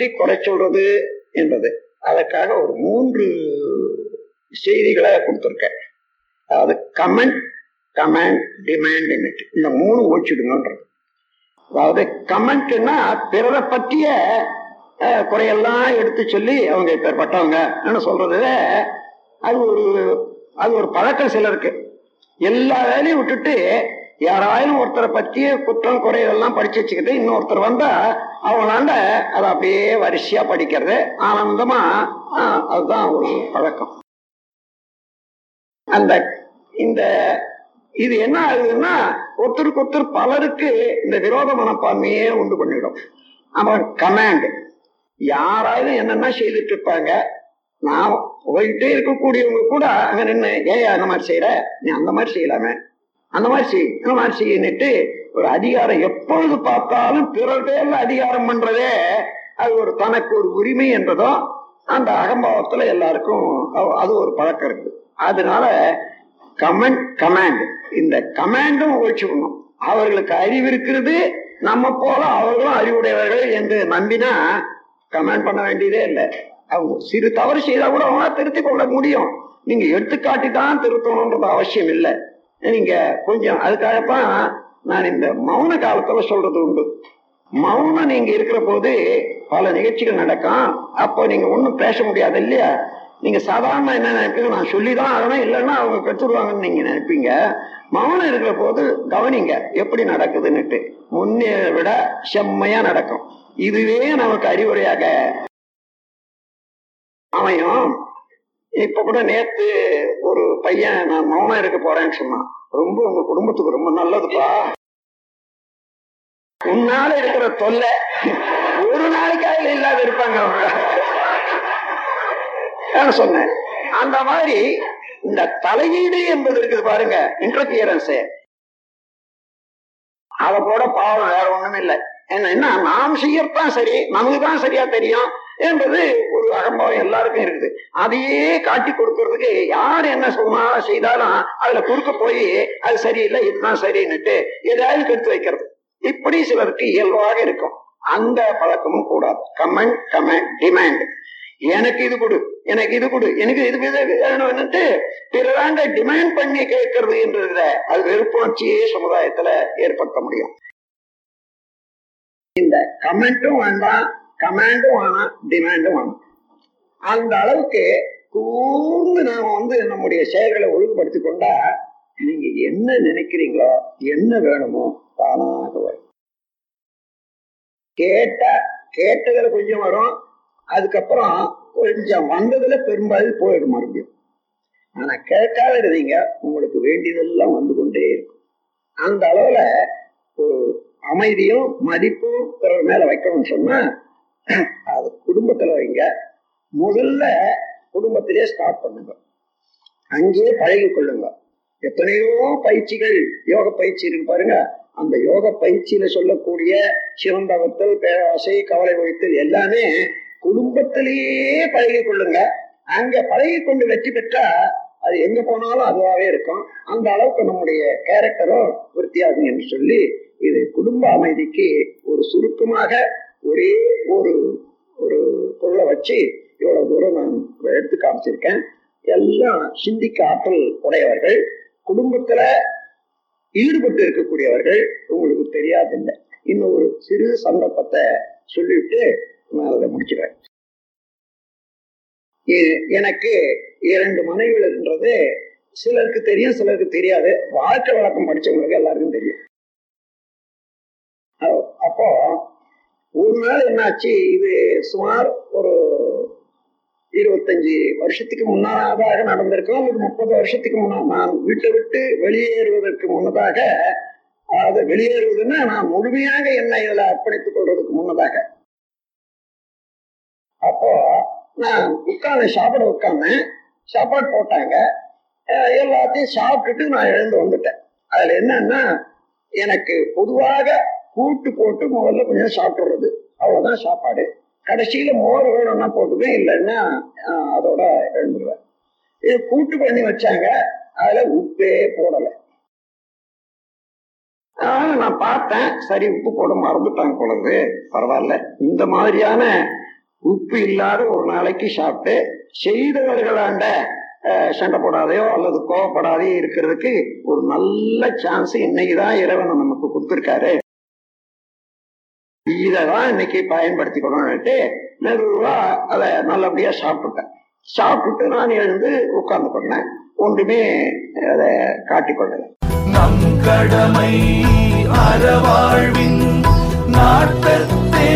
பற்றி குறை சொல்றது என்பது. அதற்காக ஒரு மூன்று செய்திகளை கொடுத்துருக்கேன். அதாவது கமெண்ட் கமெண்ட் டிமாண்ட் இந்த மூணு ஓச்சிடுங்கன்றது அதாவது கமெண்ட்னா பிறரை பற்றிய குறையெல்லாம் எடுத்து சொல்லி அவங்க இப்பேற்பட்டவங்க சொல்றது அது ஒரு அது ஒரு பழக்கம் சிலருக்கு. எல்லா வேலையும் விட்டுட்டு யாராயும் ஒருத்தரை பற்றிய குற்றம் குறையெல்லாம் படிச்சு வச்சுக்கிட்டு இன்னொருத்தர் வந்தா அவங்களாண்ட அதை அப்படியே வரிசையா படிக்கிறது ஆனந்தமா ஆஹ், அதுதான் ஒரு பழக்கம். அந்த இந்த இது என்ன ஆகுதுன்னா ஒருத்தருக்கு ஒருத்தர் பலருக்கு இந்த விரோத மனப்பான்மையே உண்டு பண்ணிடும். அவன் கமாண்ட் யாராவது என்னென்ன செய்துட்டு இருப்பாங்க? நான் போயிட்டே இருக்கக்கூடியவங்க கூட அங்க நின்று ஏ அந்த மாதிரி செய்யற? நீ அந்த மாதிரி செய்யலாமே. அந்த மாதிரி செய் அந்த மாதிரி செய்யின்னுட்டு ஒரு அதிகாரம் எப்பொழுது பார்த்தாலும் பிறர் பேர்ல அதிகாரம் பண்றதே அது ஒரு தனக்கு ஒரு உரிமை என்றதோ அந்த அகம்பாவத்துல எல்லாருக்கும் அவ- அது ஒரு பழக்கம் இருக்கு. அதனால கமெண்ட் கமாண்ட் இந்த கமாண்டும் ஒழிச்சுக்கணும் அவர்களுக்கு அறிவு இருக்கிறது நம்ம போல அவர்களும் அறிவுடையவர்கள் என்று நம்பினா கமெண்ட் பண்ண வேண்டியதே இல்லை. சிறு தவறு செய்தா கூட அவங்களா திருத்திக் கொள்ள முடியும். நீங்க எடுத்துக்காட்டி தான் திருத்தணும்ன்றது அவசியம் இல்லை. நீங்க கொஞ்சம் அதுக்காகத்தான் நான் இந்த மௌன காலத்துல சொல்றது உண்டு. மௌனம் நீங்க இருக்கிற போது பல நிகழ்ச்சிகள் நடக்கும். அப்போ நீங்க ஒன்றும் பேச முடியாது இல்லையா? நீங்க சாதாரண என்ன நினைப்பீங்க? நான் சொல்லிதான் ஆகணும். இல்லைன்னா அவங்க கற்றுடுவாங்கன்னு நீங்க நினைப்பீங்க. மௌனம் இருக்கிற போது கவனிங்க எப்படி நடக்குதுன்னுட்டு. முன்னே விட செம்மையா நடக்கும். இதுவே நமக்கு அறிவுரையாக அமையும். இப்ப கூட நேத்து ஒரு பையன் நான் மௌனம் இருக்க போறேன்னு சொன்னான். ரொம்ப உங்க குடும்பத்துக்கு ரொம்ப நல்லதுப்பா. உன்னால இருக்கிற தொல்லை ஒரு நாளைக்காக இல்லாத இருப்பாங்க அவங்க சொன்னேன். அந்த மாதிரி இந்த தலையீடு என்பது இருக்குது பாருங்க இன்டர்பியரன்ஸ் அத கூட பாவம் வேற ஒண்ணும் இல்லை என்ன நாம் செய்யறதுதான் சரி நமக்கு தான் சரியா தெரியும். என்பது ஒரு அகம்பாவம் எல்லாருக்கும் இருக்குது. அதையே காட்டி கொடுக்கறதுக்கு யார் என்ன சும்மா செய்தாலும் அதுல குறுக்க போய் அது சரியில்லை இதுதான் சரின்னுட்டு ஏதாவது கெடுத்து வைக்கிறது. இப்படி சிலருக்கு இயல்பாக இருக்கும். அந்த பழக்கமும் கூடாது. கமெண்ட் கமெண்ட் டிமாண்ட் எனக்கு இது கொடு எனக்கு இது கொடு எனக்கு இது வேணும்னுட்டு பிறராண்ட டிமாண்ட் பண்ணி கேட்கறது என்றத அது வெறுப்புணர்ச்சியே சமுதாயத்துல ஏற்படுத்த முடியும். இந்த கமெண்ட்டும் வேண்டாம் கமாண்டும் வேணாம் டிமாண்டும் வேணாம் அந்த அளவுக்கு கூர்ந்து நாம வந்து நம்முடைய செயல்களை ஒழுங்குபடுத்தி கொண்டா நீங்க என்ன நினைக்கிறீங்களோ என்ன வேணுமோ தானாக வரும். கேட்ட கேட்டதுல கொஞ்சம் வரும் அதுக்கப்புறம் கொஞ்சம் வந்ததுல பெரும்பாலும் போயிடும் மறுபடியும். ஆனா கேட்காத இருந்தீங்க உங்களுக்கு வேண்டியதெல்லாம் வந்து கொண்டே இருக்கும். அந்த அளவுல ஒரு அமைதியும் மதிப்பும் பிறர் மேல வைக்கணும்னு சொன்னா அது குடும்பத்துல வைங்க. முதல்ல குடும்பத்திலே ஸ்டார்ட் பண்ணுங்க. அங்கேயே பழகி கொள்ளுங்க. எத்தனையோ பயிற்சிகள் யோக பயிற்சி இருக்கு பாருங்க. அந்த யோக பயிற்சியில சொல்லக்கூடிய சிறந்தவத்தல் பேராசை கவலை ஒழித்தல் எல்லாமே குடும்பத்திலேயே பழகி கொள்ளுங்க. அங்க பழகி கொண்டு வெற்றி பெற்றா அது எங்க போனாலும் அதுவாகவே இருக்கும். அந்த அளவுக்கு நம்முடைய கேரக்டரும் விருத்தியாகும் என்று சொல்லி இது குடும்ப அமைதிக்கு ஒரு சுருக்கமாக ஒரே ஒரு ஒரு பொருளை வச்சு இவ்வளவு தூரம் நான் எடுத்து காமிச்சிருக்கேன். எல்லாம் சிந்திக்க ஆற்றல் உடையவர்கள் குடும்பத்துல ஈடுபட்டு இருக்கக்கூடியவர்கள் உங்களுக்கு தெரியாதில்லை இன்னும் ஒரு சிறு சந்தர்ப்பத்தை சொல்லிவிட்டு நான் அதை முடிச்சிடுறேன் எனக்கு இரண்டு மனைவிகள்ன்றது சிலருக்கு தெரியும் சிலருக்கு தெரியாது. வாழ்க்கை வழக்கம் படிச்சவங்களுக்கு எல்லாருக்கும் தெரியும். அப்போ ஒரு நாள் என்னாச்சு? இது சுமார் ஒரு இருபத்தஞ்சு வருஷத்துக்கு முன்னதாக நடந்திருக்கும். அல்லது முப்பது வருஷத்துக்கு முன்னா நான் வீட்டை விட்டு வெளியேறுவதற்கு முன்னதாக அதாவது வெளியேறுவதுன்னா நான் முழுமையாக என்னை இதுல அர்ப்பணித்துக் கொள்றதுக்கு முன்னதாக. அப்போ நான் உட்கார்ந்து சாப்பிட உட்காந்து சாப்பாடு போட்டாங்க. எல்லாத்தையும் சாப்பிட்டுட்டு நான் எழுந்து வந்துட்டேன். அதுல என்னன்னா எனக்கு பொதுவாக கூட்டு போட்டு முதல்ல கொஞ்சம் சாப்பிடுறது. அவ்வளவுதான் சாப்பாடு. கடைசியில மோர் வேணும்னா போட்டுக்கேன் இல்லைன்னா அதோட எழுந்துருவேன். இது கூட்டு பண்ணி வச்சாங்க. அதுல உப்பே போடல. அதனால நான் பார்த்தேன். சரி உப்பு போட மறந்துட்டாங்க பொழுது பரவாயில்ல. இந்த மாதிரியான உப்பு இல்லாத ஒரு நாளைக்கு சாப்பிட்டு செய்தவர்களாண்ட சண்டை போடாதையோ அல்லது கோவப்படாதையோ இருக்கிறதுக்கு ஒரு நல்ல சான்ஸ் இன்னைக்குதான் இறைவன் நமக்கு கொடுத்திருக்காரு. இததான் இன்னைக்கு பயன்படுத்திக்கணும்னுட்டு மெதுவா அதை நல்லபடியா சாப்பிட்டுட்டேன் சாப்பிட்டு நான் எழுந்து உட்கார்ந்து கொண்டேன். ஒன்றுமே அதை காட்டிக்கொண்டேன் நம் கடமை அறவாழ்வின் நாட்டத்தே.